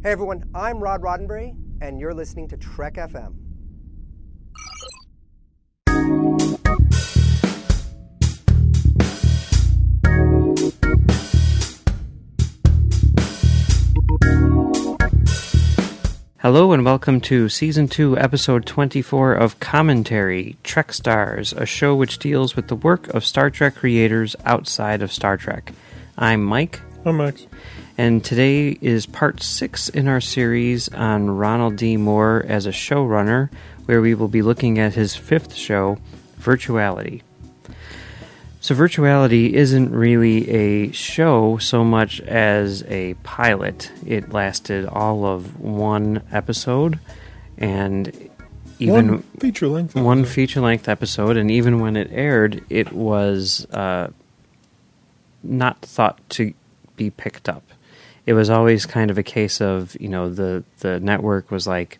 Hey everyone, I'm Rod Roddenberry, and you're listening to Trek FM. Hello and welcome to Season 2, Episode 24 of Commentary Trek Stars, a show which deals with the work of Star Trek creators outside of Star Trek. I'm Mike, I'm Max. And today is part 6 in our series on Ronald D. Moore as a showrunner, where we will be looking at his fifth show, Virtuality. So, Virtuality isn't really a show so much as a pilot. It lasted all of one episode, and even one feature length. one episode. feature length episode, and even when it aired, it was uh, not thought to be picked up. It was always kind of a case of you know the the network was like,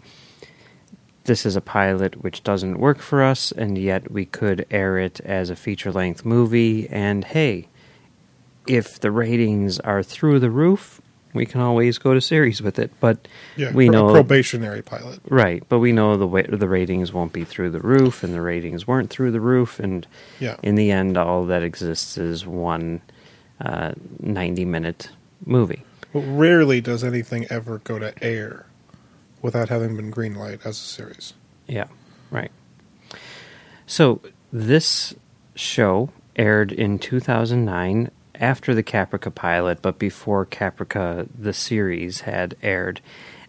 this is a pilot which doesn't work for us, and yet we could air it as a feature length movie. And hey, if the ratings are through the roof, we can always go to series with it. But yeah, we know probationary pilot. Right, but we know the wa- the ratings won't be through the roof, and the ratings weren't through the roof, and Yeah. in the end, all that exists is one uh, ninety minute movie. But rarely does anything ever go to air without having been greenlight as a series. Yeah, right. So this show aired in two thousand nine after the Caprica pilot, but before Caprica the series had aired.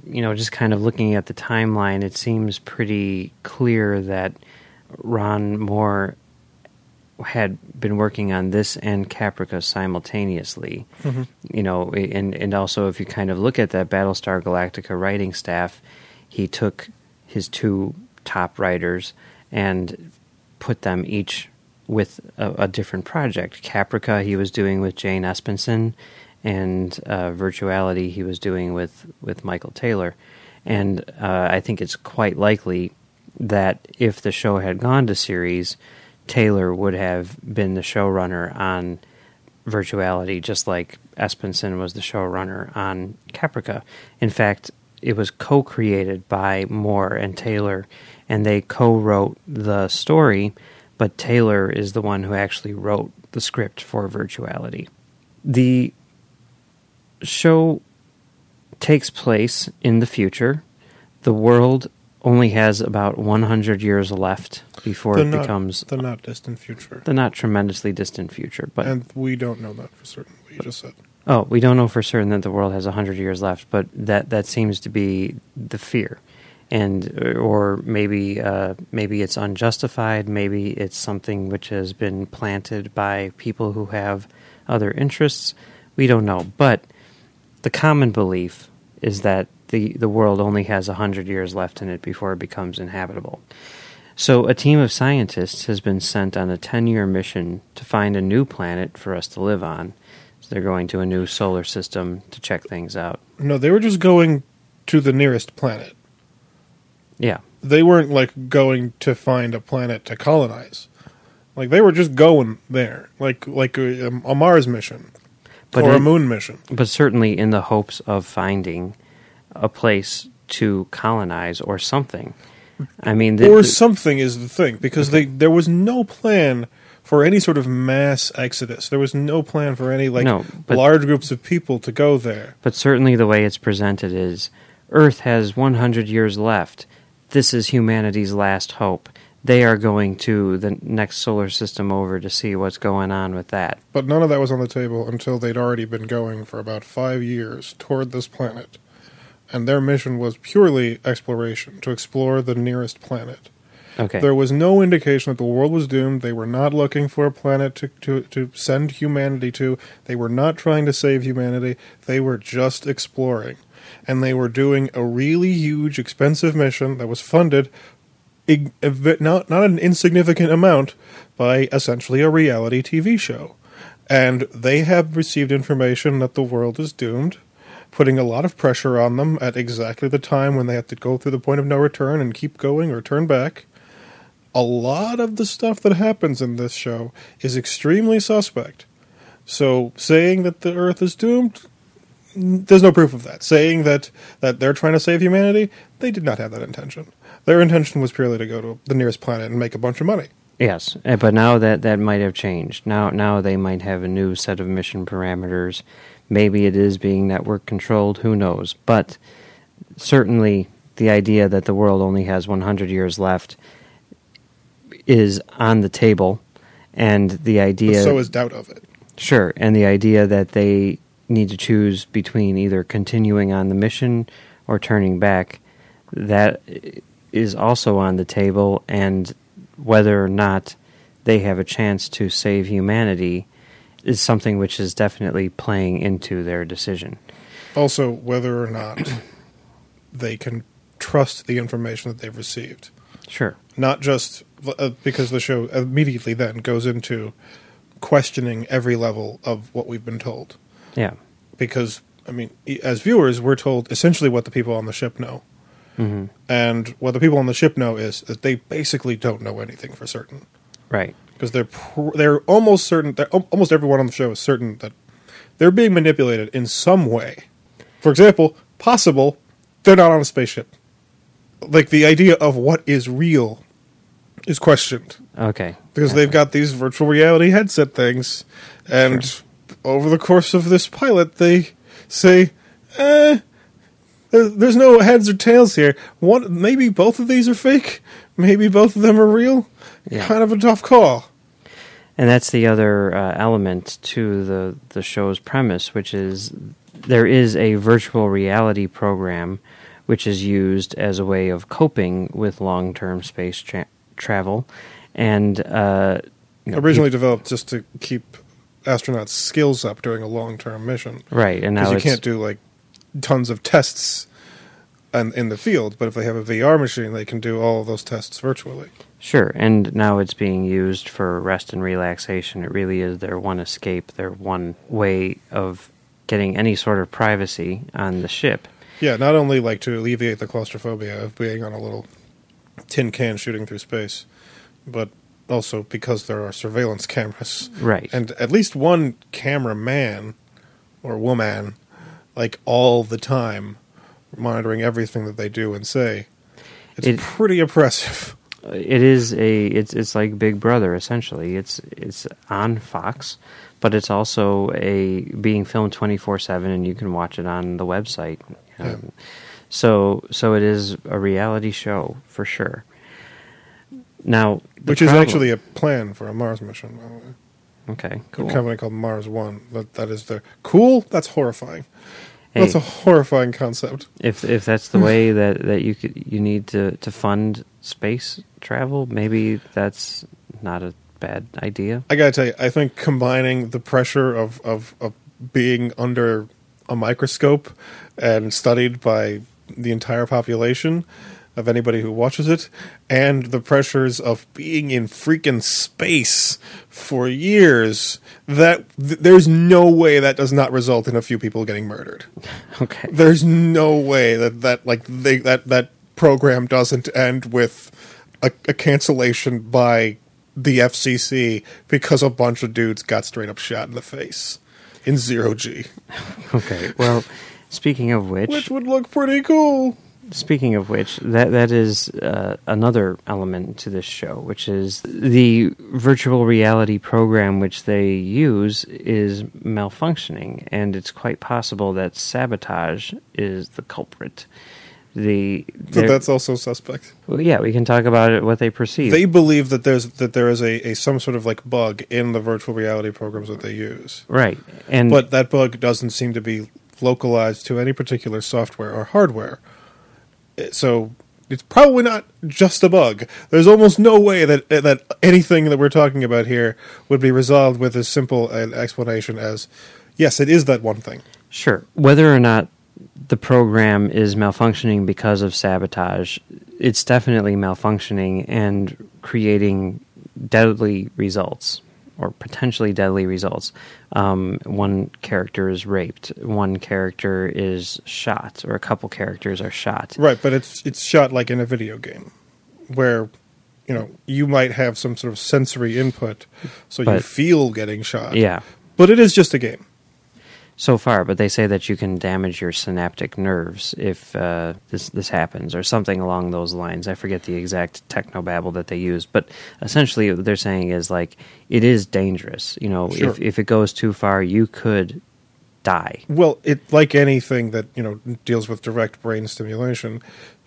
You know, just kind of looking at the timeline, it seems pretty clear that Ron Moore had been working on this and Caprica simultaneously. You know, and and also if you kind of look at that Battlestar Galactica writing staff, he took his two top writers and put them each with a, a different project. Caprica he was doing with Jane Espenson, and uh, Virtuality he was doing with with Michael Taylor. And uh, I think it's quite likely that if the show had gone to series, Taylor would have been the showrunner on Virtuality, just like Espenson was the showrunner on Caprica. In fact, it was co created by Moore and Taylor, and they co wrote the story, but Taylor is the one who actually wrote the script for Virtuality. The show takes place in the future. The world only has about 100 years left before the it not, becomes the not distant future. the not tremendously distant future. But and we don't know that for certain. What you just said. oh, we don't know for certain that the world has 100 years left, but that that seems to be the fear. And or maybe uh, maybe it's unjustified. Maybe it's something which has been planted by people who have other interests. We don't know, but the common belief is that the, the world only has 100 years left in it before it becomes inhabitable. So, a team of scientists has been sent on a 10 year mission to find a new planet for us to live on. So, they're going to a new solar system to check things out. No, they were just going to the nearest planet. Yeah. They weren't like going to find a planet to colonize. Like they were just going there, like like a, a Mars mission But or it- a moon mission. But certainly in the hopes of finding a place to colonize or something. I mean, the, or something is the thing because they there was no plan for any sort of mass exodus. There was no plan for any like No, but- large groups of people to go there. But certainly the way it's presented is Earth has 100 years left. This is humanity's last hope. They are going to the next solar system over to see what's going on with that. But none of that was on the table until they'd already been going for about five years toward this planet. And their mission was purely exploration, to explore the nearest planet. Okay. There was no indication that the world was doomed. They were not looking for a planet to, to, to send humanity to. They were not trying to save humanity. They were just exploring. And they were doing a really huge, expensive mission that was funded not, not an insignificant amount, by essentially a reality TV show. And they have received information that the world is doomed, putting a lot of pressure on them at exactly the time when they have to go through the point of no return and keep going or turn back a lot of the stuff that happens in this show is extremely suspect. So saying that the Earth is doomed, there's no proof of that. Saying that that they're trying to save humanity, they did not have that intention. Their intention was purely to go to the nearest planet and make a bunch of money. Yes, eh, but now that that might have changed. Now, now they might have a new set of mission parameters. Maybe it is being network controlled. Who knows? But certainly, the idea that the world only has 100 years left is on the table, and the But idea so is doubt of it. Sure, and the idea that they need to choose between either continuing on the mission or turning back, that is also on the table, and whether or not they have a chance to save humanity is something which is definitely playing into their decision. Also, whether or not they can trust the information that they've received. Sure. Not just uh, because the show immediately then goes into questioning every level of what we've been told. Yeah. Because, I mean, as viewers, we're told essentially what the people on the ship know. hmm And what the people on the ship know is that they basically don't know anything for certain. Right. Because they're pr- they're almost certain that almost everyone on the show is certain that they're being manipulated in some way. For example, possible they're not on a spaceship. Like the idea of what is real is questioned Okay. because they've got these virtual reality headset things, and over the course of this pilot, they say, "Eh, there's no heads or tails here. One, maybe both of these are fake. Maybe both of them are real. Yeah. Kind of a tough call." And that's the other uh, element to the the show's premise, which is there is a virtual reality program which is used as a way of coping with long term space tra- travel, and uh, you know, Originally developed just to keep astronauts' skills up during a long-term mission. right, and now you can't do like tons of tests and in the field, but if they have a VR machine, they can do all of those tests virtually. Sure, and now it's being used for rest and relaxation. It really is their one escape, their one way of getting any sort of privacy on the ship. Yeah, not only like to alleviate the claustrophobia of being on a little tin can shooting through space, but also because there are surveillance cameras. Right. And at least one cameraman or woman, like all the time, monitoring everything that they do and say. It's It- pretty oppressive. It is a it's it's like Big Brother essentially. It's it's on Fox, but it's also a being filmed twenty four seven, and you can watch it on the website. Yeah. Um, so so it is a reality show for sure. Now, Which is actually a plan for a Mars mission, by the way. okay. A Cool. company called Mars One. That that is the cool. That's horrifying. Hey, That's a horrifying concept. if if that's the way that, that you could you need to, to fund space travel, maybe that's not a bad idea. I gotta tell you, I think combining the pressure of, of, of being under a microscope and studied by the entire population of anybody who watches it, and the pressures of being in freaking space for years, that th- there's no way that does not result in a few people getting murdered. Okay. There's no way that that like they that that program doesn't end with a, a cancellation by the FCC because a bunch of dudes got straight up shot in the face in zero G, Okay. Well, speaking of which, which would look pretty cool. Speaking of which, that that is uh, another element to this show, which is the virtual reality program which they use is malfunctioning, and it's quite possible that sabotage is the culprit. The But that's also suspect. well, yeah, we can talk about it what they perceive. They believe that there's that there is a, a some sort of like bug in the virtual reality programs that they use, right, and but that bug doesn't seem to be localized to any particular software or hardware. Uh, So it's probably not just a bug. There's almost no way that that anything that we're talking about here would be resolved with as simple an explanation as, yes, it is that one thing. Sure. Whether or not the program is malfunctioning because of sabotage, it's definitely malfunctioning and creating deadly results or potentially deadly results. Um, one character is raped, one character is shot, or a couple characters are shot. Right, but it's it's shot like in a video game, where you know you might have some sort of sensory input, so you feel getting shot. Yeah. but it is just a game. So far, but they say that you can damage your synaptic nerves if uh, this this happens, or something along those lines. I forget the exact technobabble that they use, but essentially what they're saying is like it is dangerous. You know, Sure. if if it goes too far, you could die. Well, it like anything that you know deals with direct brain stimulation.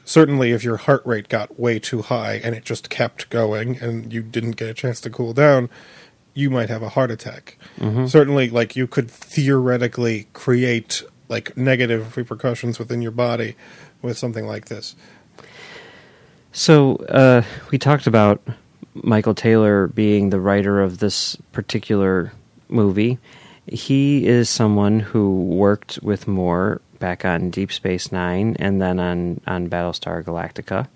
Certainly, if your heart rate got way too high and it just kept going, and you didn't get a chance to cool down, you might have a heart attack. Certainly, like you could theoretically create like negative repercussions within your body with something like this. So uh, we talked about Michael Taylor being the writer of this particular movie. He is someone who worked with Moore back on Deep Space Nine and then on on Battlestar Galactica.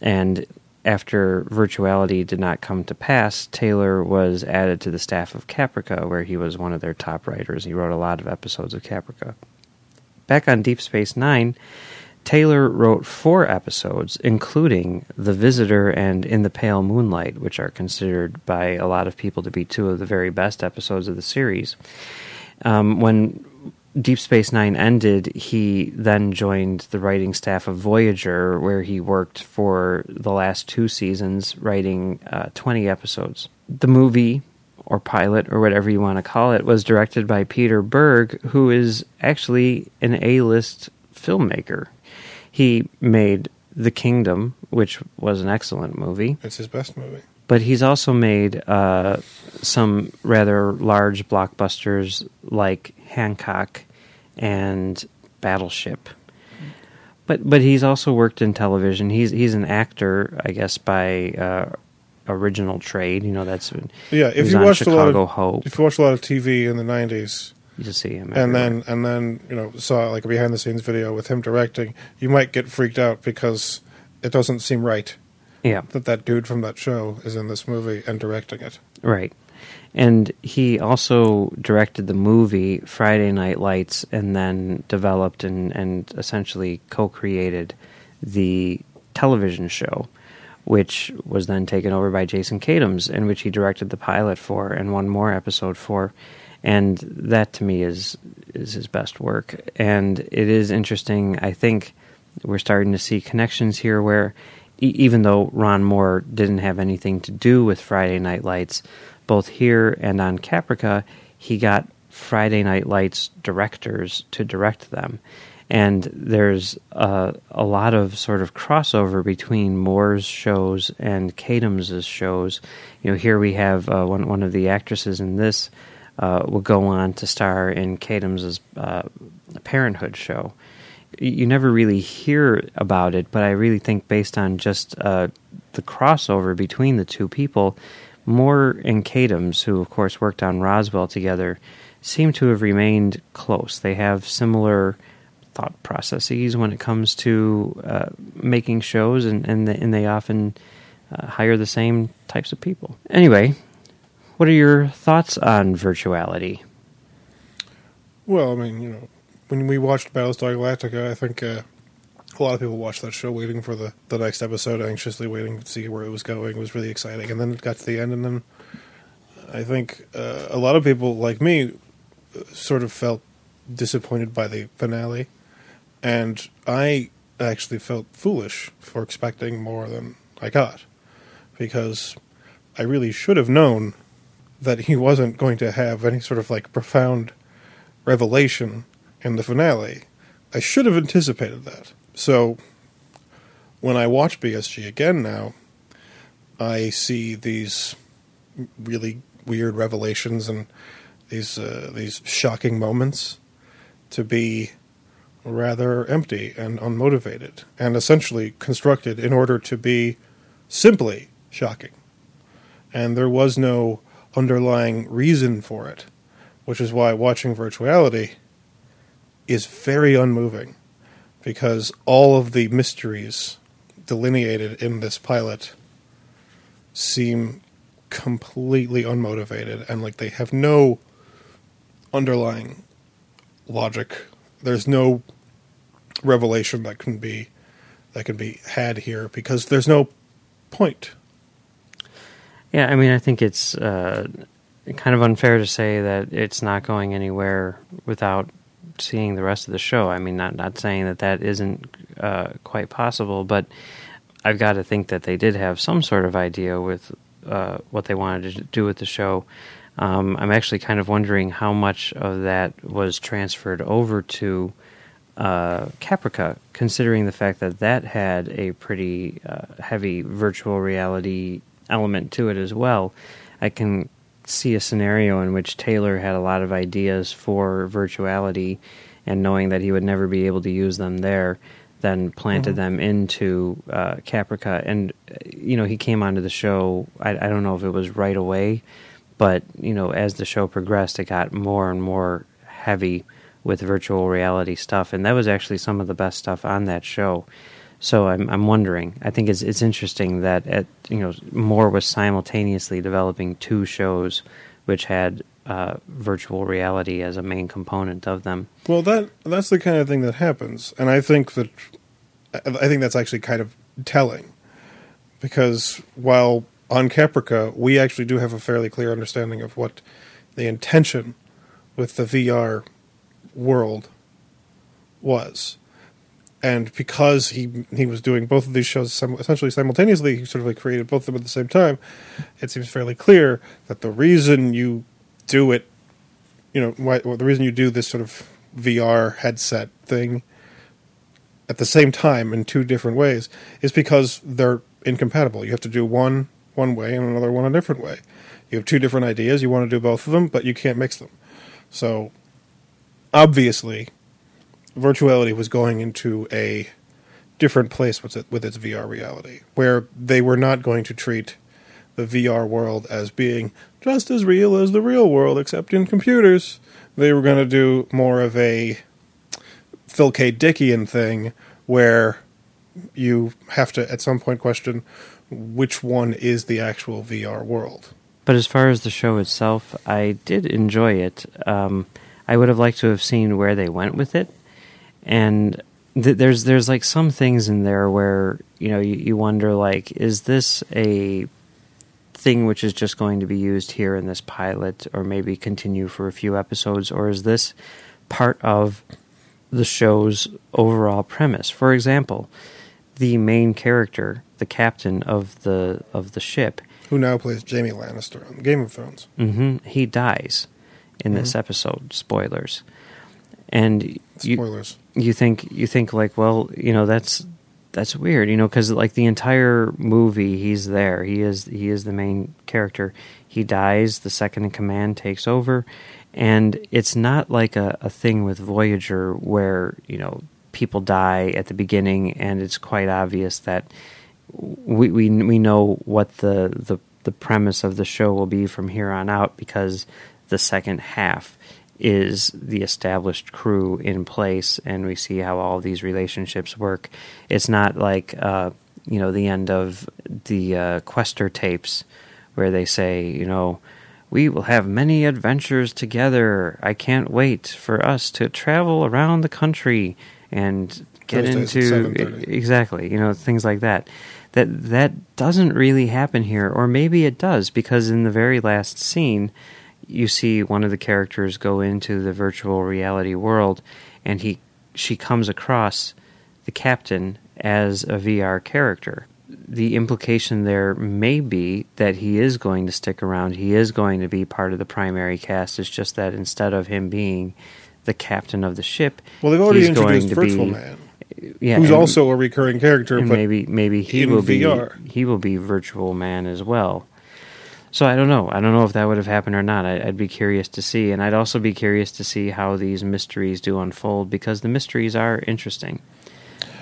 And after Virtuality did not come to pass, Taylor was added to the staff of Caprica, where he was one of their top writers. He wrote a lot of episodes of Caprica. Back on Deep Space Nine, Taylor wrote four episodes, including The Visitor and In the Pale Moonlight, which are considered by a lot of people to be two of the very best episodes of the series. Um, when Deep Space Nine ended, he then joined the writing staff of Voyager, where he worked for the last two seasons, writing uh, 20 episodes. The movie, or pilot, or whatever you want to call it, was directed by Peter Berg, who is actually an A list filmmaker. He made The Kingdom, which was an excellent movie It's his best movie. But he's also made uh, some rather large blockbusters like Hancock and Battleship. But but he's also worked in television. He's he's an actor, I guess, by uh, original trade. You know, that's Yeah, if you watched a lot of Hope. if you watched a lot of TV in the '90s, You see him, and everywhere. then and then you know saw like a behind the scenes video with him directing, you might get freaked out because it doesn't seem right yeah, that that dude from that show is in this movie and directing it. Right. And he also directed the movie Friday Night Lights and then developed and, and essentially co created the television show, which was then taken over by Jason Katims, in which he directed the pilot for and one more episode for. And that to me is is his best work. And it is interesting, I think we're starting to see connections here where even though Ron Moore didn't have anything to do with Friday Night Lights, both here and on Caprica, he got Friday Night Lights directors to direct them. And there's a, a lot of sort of crossover between Moore's shows and Katims' shows. You know, here we have uh, one one of the actresses in this uh, will go on to star in Katims' uh, Parenthood show you never really hear about it, but I really think based on just uh, the crossover between the two people, Moore and Katims, who of course worked on Roswell together, seem to have remained close. They have similar thought processes when it comes to uh, making shows, and and, the, and they often uh, hire the same types of people. Anyway, what are your thoughts on virtuality? Well, I mean, you know, when we watched Battlestar Galactica, I think uh, a lot of people watched that show waiting for the, the next episode, anxiously waiting to see where it was going. It was really exciting. And then it got to the end, and then I think uh, a lot of people, like me, sort of felt disappointed by the finale. And I actually felt foolish for expecting more than I got. Because I really should have known that he wasn't going to have any sort of like profound revelation in the finale. I should have anticipated that. So when I watch BSG again now, I see these really weird revelations and these uh, these shocking moments to be rather empty and unmotivated and essentially constructed in order to be simply shocking. And there was no underlying reason for it, which is why watching virtuality is very unmoving because all of the mysteries delineated in this pilot seem completely unmotivated and like they have no underlying logic. There's no revelation that can be that can be had here because there's no point. Yeah, I mean, I think it's uh, kind of unfair to say that it's not going anywhere without seeing the rest of the show. I mean, not not saying that that isn't uh, quite possible, but I've got to think that they did have some sort of idea with uh, what they wanted to do with the show. Um, I'm actually kind of wondering how much of that was transferred over to uh, Caprica, considering the fact that that had a pretty uh, heavy virtual reality element to it as well. I can see a scenario in which Taylor had a lot of ideas for virtuality, and knowing that he would never be able to use them there, then planted mm-hmm. them into uh, Caprica. And uh, you know, he came onto the show. I, I don't know if it was right away, but you know, as the show progressed, it got more and more heavy with virtual reality stuff, and that was actually some of the best stuff on that show. So I'm I'm wondering. I think it's it's interesting that at you know Moore was simultaneously developing two shows, which had uh, virtual reality as a main component of them. Well, that that's the kind of thing that happens, and I think that I think that's actually kind of telling, because while on Caprica we actually do have a fairly clear understanding of what the intention with the VR world was and because he he was doing both of these shows essentially simultaneously, he sort of like created both of them at the same time. It seems fairly clear that the reason you do it, you know, why, well, the reason you do this sort of VR headset thing at the same time in two different ways is because they're incompatible. You have to do one one way and another one a different way. You have two different ideas. You want to do both of them, but you can't mix them. So obviously virtuality was going into a different place with, it, with its VR reality, where they were not going to treat the VR world as being just as real as the real world, except in computers. They were going to do more of a Phil K. Dickian thing, where you have to at some point question which one is the actual VR world. But as far as the show itself, I did enjoy it. Um, I would have liked to have seen where they went with it and th- there's there's like some things in there where you know you, you wonder like is this a thing which is just going to be used here in this pilot or maybe continue for a few episodes? Or is this part of the show's overall premise? For example the main character the captain of the of the ship who now plays Jaime Lannister on Game of Thrones. Mm-hmm, he dies in mm-hmm. this episode. Spoilers and spoilers you think you think like, well, you know, that's that's weird, you know, because like the entire movie, he's there. He is he is the main character. He dies. The second in command takes over, and it's not like a, a thing with Voyager where you know people die at the beginning, and it's quite obvious that we we we know what the the the premise of the show will be from here on out because the second half is the established crew in place, and we see how all these relationships work. It's not like uh, you know the end of the uh, Questor tapes where they say, you know, we will have many adventures together. I can't wait for us to travel around the country and get into exactly, you know, things like that. That that doesn't really happen here, or maybe it does because in the very last scene you see one of the characters go into the virtual reality world, and he she comes across the captain as a VR character. The implication there may be that he is going to stick around. He is going to be part of the primary cast. It's just that instead of him being the captain of the ship, well, they've already introduced Virtual be, Man, yeah, who's and, also a recurring character. but maybe maybe he will VR. be he will be Virtual Man as well. So I don't know. I don't know if that would have happened or not. I, would be curious to see, and I'd also be curious to see how these mysteries do unfold because the mysteries are interesting.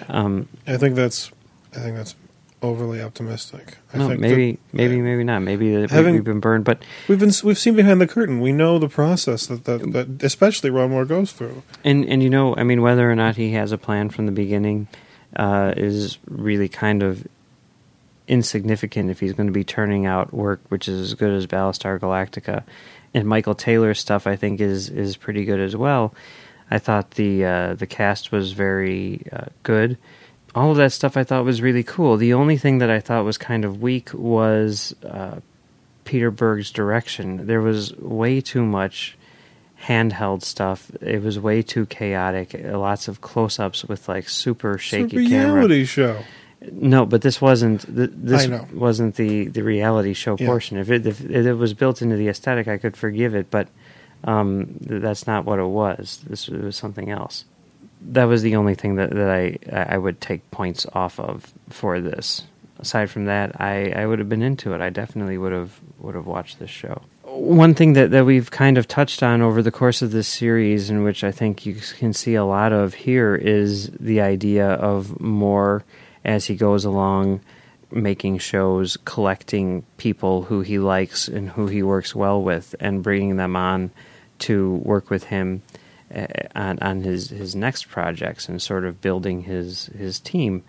Um, I think that's, I think that's overly optimistic. I no, maybe, that, maybe, maybe not. Maybe having, we've been burned, but we've been we've seen behind the curtain. We know the process that that, that especially Ron Moore goes through. And and you know, I mean, whether or not he has a plan from the beginning uh, is really kind of insignificant if he's going to be turning out work which is as good as Battlestar Galactica. And Michael Taylor's stuff I think is is pretty good as well. I thought the uh, the cast was very uh, good. All of that stuff I thought was really cool. The only thing that I thought was kind of weak was uh, Peter Berg's direction. There was way too much handheld stuff. It was way too chaotic. Lots of close-ups with like super shaky camera. reality show. No, but this wasn't. th- This wasn't the the reality show Yeah. portion. If it if it was built into the aesthetic, I could forgive it. But um, that's not what it was. This was something else. That was the only thing that, that I I would take points off of for this. Aside from that, I, I would have been into it. I definitely would have would have watched this show. One thing that, that we've kind of touched on over the course of this series, and which I think you can see a lot of here, is the idea of more as he goes along making shows, collecting people who he likes and who he works well with, and bringing them on to work with him uh, on on his, his next projects and sort of building his his team.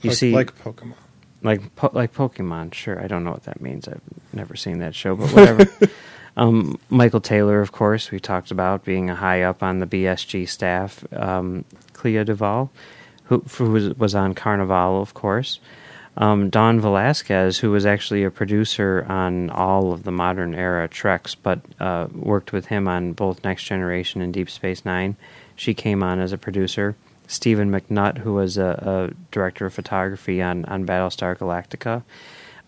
You like, see, like Pokemon. like po- like Pokemon. Sure, I don't know what that means. I've never seen that show, but whatever. um, Michael Taylor, of course, we talked about being a high up on the BSG staff. Um, Clea Duvall, who, who was, on Carnivàle, of course. Um, Dawn Velazquez, who was actually a producer on all of the modern era Treks, but uh, worked with him on both Next Generation and Deep Space Nine. She came on as a producer. Stephen McNutt, who was a, a director of photography on, on Battlestar Galactica.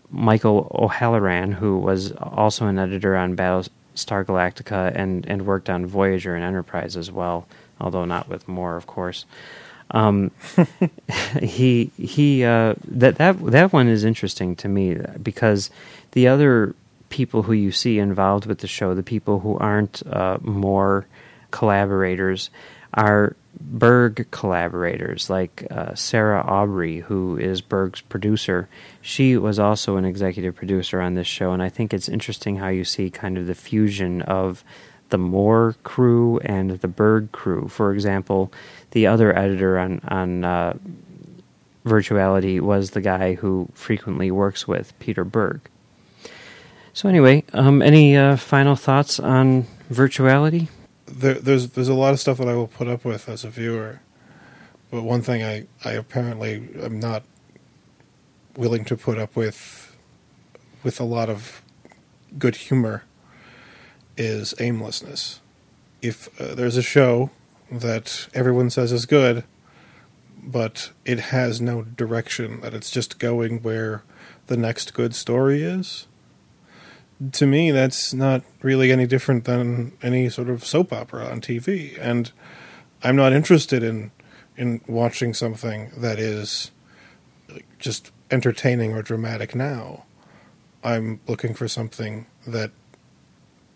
Michael O'Halloran, who was also an editor on Battlestar Galactica and, and worked on Voyager and Enterprise as well, although not with Moore, of course. Um, he he uh, that that that one is interesting to me because the other people who you see involved with the show, the people who aren't uh, Moore collaborators, are Berg collaborators, like uh, Sarah Aubrey, who is Berg's producer. She was also an executive producer on this show, and I think it's interesting how you see kind of the fusion of the Moore crew and the Berg crew. For example, the other editor on on uh, Virtuality was the guy who frequently works with Peter Berg. So anyway, um, any uh, final thoughts on Virtuality? there, there's there's a lot of stuff that I will put up with as a viewer, but one thing I, I apparently am not willing to put up with with a lot of good humor is aimlessness. If uh, there's a show that everyone says is good, but it has no direction, that it's just going where the next good story is, to me, that's not really any different than any sort of soap opera on TV. And I'm not interested in in watching something that is just entertaining or dramatic now. I'm looking for something that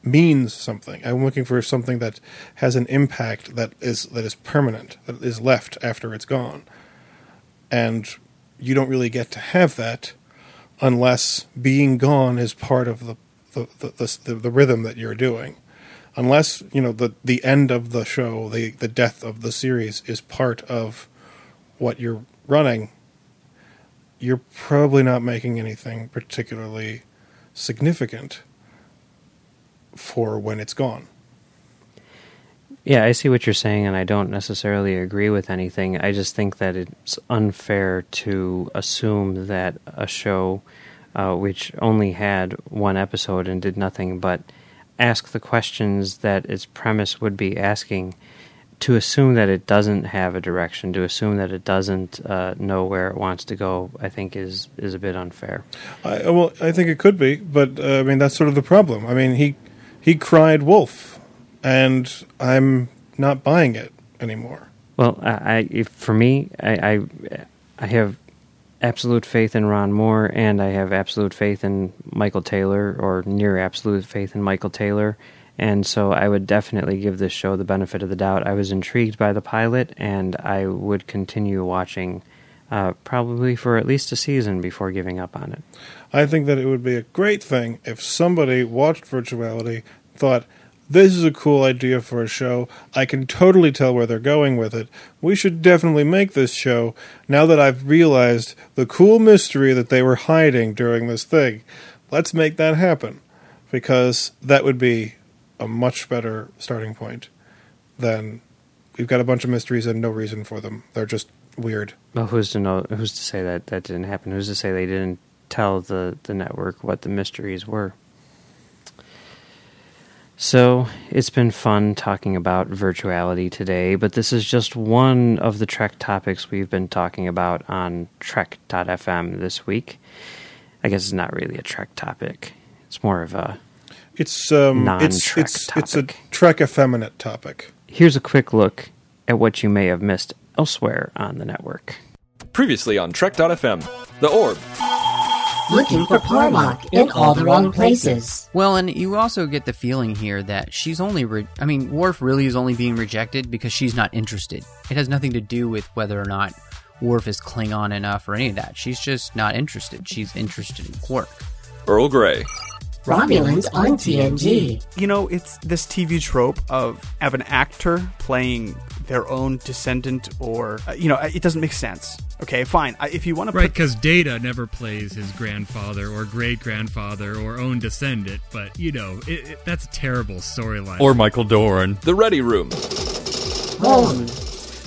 means something. I'm looking for something that has an impact that is that is permanent, that is left after it's gone. And you don't really get to have that unless being gone is part of the the, the, the, the rhythm that you're doing. Unless, you know, the, the end of the show, the, the death of the series is part of what you're running, you're probably not making anything particularly significant for when it's gone. Yeah, I see what you're saying, and I don't necessarily agree with anything. I just think that it's unfair to assume that a show uh, which only had one episode and did nothing but ask the questions that its premise would be asking, to assume that it doesn't have a direction, to assume that it doesn't uh, know where it wants to go, I think is is a bit unfair. I, well, I think it could be, but uh, I mean that's sort of the problem. I mean he he cried wolf, and I'm not buying it anymore. Well, I, I for me, I, I I have absolute faith in Ron Moore, and I have absolute faith in Michael Taylor, or near absolute faith in Michael Taylor. And so I would definitely give this show the benefit of the doubt. I was intrigued by the pilot, and I would continue watching uh, probably for at least a season before giving up on it. I think that it would be a great thing if somebody watched Virtuality, thought, this is a cool idea for a show. I can totally tell where they're going with it. We should definitely make this show now that I've realized the cool mystery that they were hiding during this thing. Let's make that happen. Because that would be a much better starting point than we've got a bunch of mysteries and no reason for them. They're just weird. Well, who's to know? Who's to say that that didn't happen? Who's to say they didn't tell the the network what the mysteries were? So, it's been fun talking about virtuality today, but this is just one of the Trek topics we've been talking about on Trek.fm this week. I guess it's not really a Trek topic. It's more of a It's um, it's it's it's a. Trek effeminate topic. Here's a quick look at what you may have missed elsewhere on the network. Previously on Trek.fm, The Orb, Looking for Par'Mach in all the wrong places. Well, and you also get the feeling here that she's only. Re- I mean, Worf really is only being rejected because she's not interested. It has nothing to do with whether or not Worf is Klingon enough or any of that. She's just not interested. She's interested in Quark. Earl Grey, Romulans on TNG. you know, it's this TV trope of of an actor playing their own descendant, or uh, you know, it doesn't make sense. Okay, fine. I- If you want to Right, put because Data never plays his grandfather or great grandfather or own descendant, but you know it, it, that's a terrible storyline. Or Michael Dorn. The Ready Room, Home.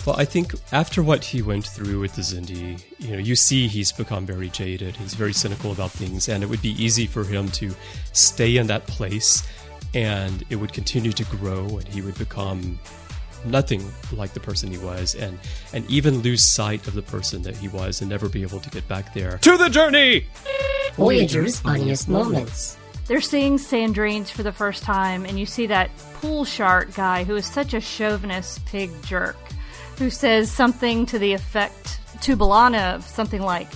Well, I think after what he went through with the Xindi, you know, you see he's become very jaded. He's very cynical about things, and it would be easy for him to stay in that place, and it would continue to grow, and he would become nothing like the person he was, and and even lose sight of the person that he was, and never be able to get back there. To the Journey! Voyager's funniest moments. They're seeing Sandrine's for the first time, and you see that pool shark guy who is such a chauvinist pig jerk, who says something to the effect to B'Elanna of something like,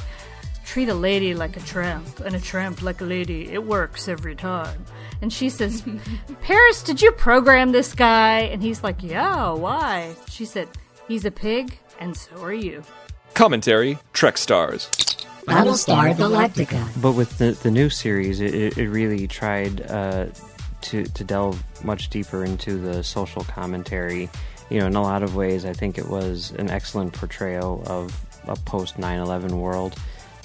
Treat a lady like a tramp, and a tramp like a lady. It works every time. And she says, Paris, did you program this guy? And he's like, Yeah, why? She said, He's a pig, and so are you. Commentary, Trek Stars. Battlestar Galactica. But with the, the new series, it, it it really tried uh, to to delve much deeper into the social commentary. You know, in a lot of ways, I think it was an excellent portrayal of a post 9/11 world,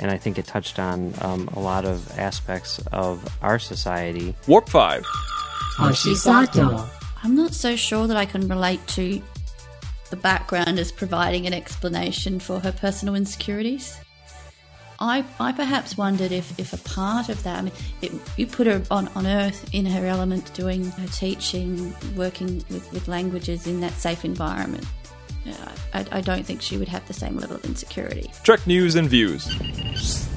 and I think it touched on um, a lot of aspects of our society. Warp 5, Hoshi Sato. I'm not so sure that I can relate to the background as providing an explanation for her personal insecurities. I, I perhaps wondered if, if a part of that, I mean, it, you put her on, on Earth in her element, doing her teaching, working with, with languages in that safe environment. Yeah, I, I don't think she would have the same level of insecurity. Trek News and Views,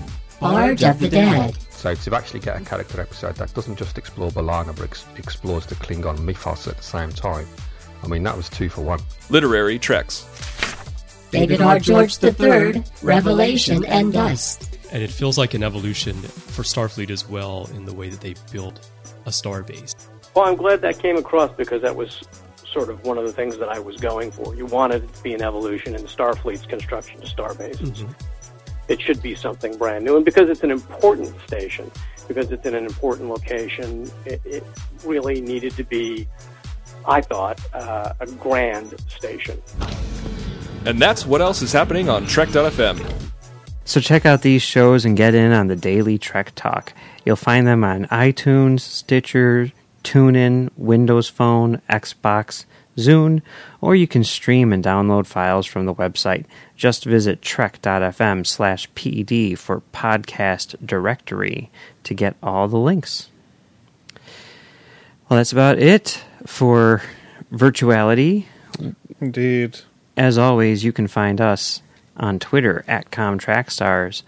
Barge of the Dead. So to actually get a character episode that doesn't just explore B'Elanna but ex- explores the Klingon mythos at the same time, I mean that was two for one. Literary Treks, David R. George III. Revelation and Dust. And it feels like an evolution for Starfleet as well in the way that they build a starbase. Well, I'm glad that came across because that was sort of one of the things that I was going for. You wanted it to be an evolution in Starfleet's construction of star bases. It should be something brand new. And because it's an important station, because it's in an important location, it, it really needed to be, I thought, uh, a grand station. and that's what else is happening on Trek.fm. So check out these shows and get in on the daily Trek Talk. You'll find them on iTunes, Stitcher, TuneIn, Windows Phone, Xbox, Zune, or you can stream and download files from the website. Just visit trek.fm slash PED for podcast directory to get all the links. Well, that's about it for virtuality. Indeed. As always, you can find us on Twitter at ComTrackStars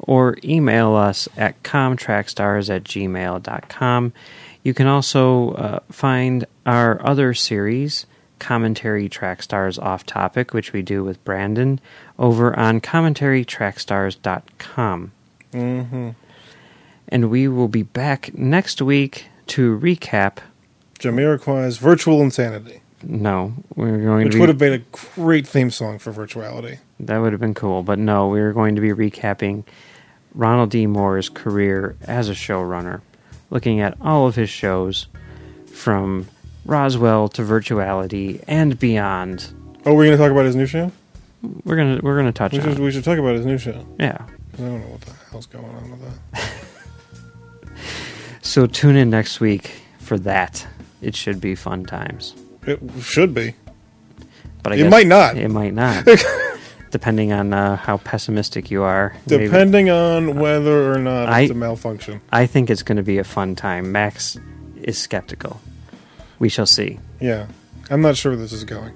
or email us at comtrackstars at gmail.com. You can also uh, find our other series, Commentary Track Stars Off Topic, which we do with Brandon, over on commentarytrackstars.com. Mm-hmm. And we will be back next week to recap. Jamiroquai's Virtual Insanity. No, we're going Which to be, would have been a great theme song for virtuality. That would have been cool, but no, we are going to be recapping Ronald D. Moore's career as a showrunner, looking at all of his shows from Roswell to Virtuality and beyond. Oh, we're going to talk about his new show? We're gonna we're gonna touch We should, we should talk about his new show. Yeah. I don't know what the hell's going on with that. So tune in next week for that. It should be fun times. It should be. But I It might not. It might not, depending on uh, how pessimistic you are. Maybe- Depending on whether or not I- it's a malfunction. I think it's going to be a fun time. Max is skeptical. We shall see. Yeah, I'm not sure where this is going.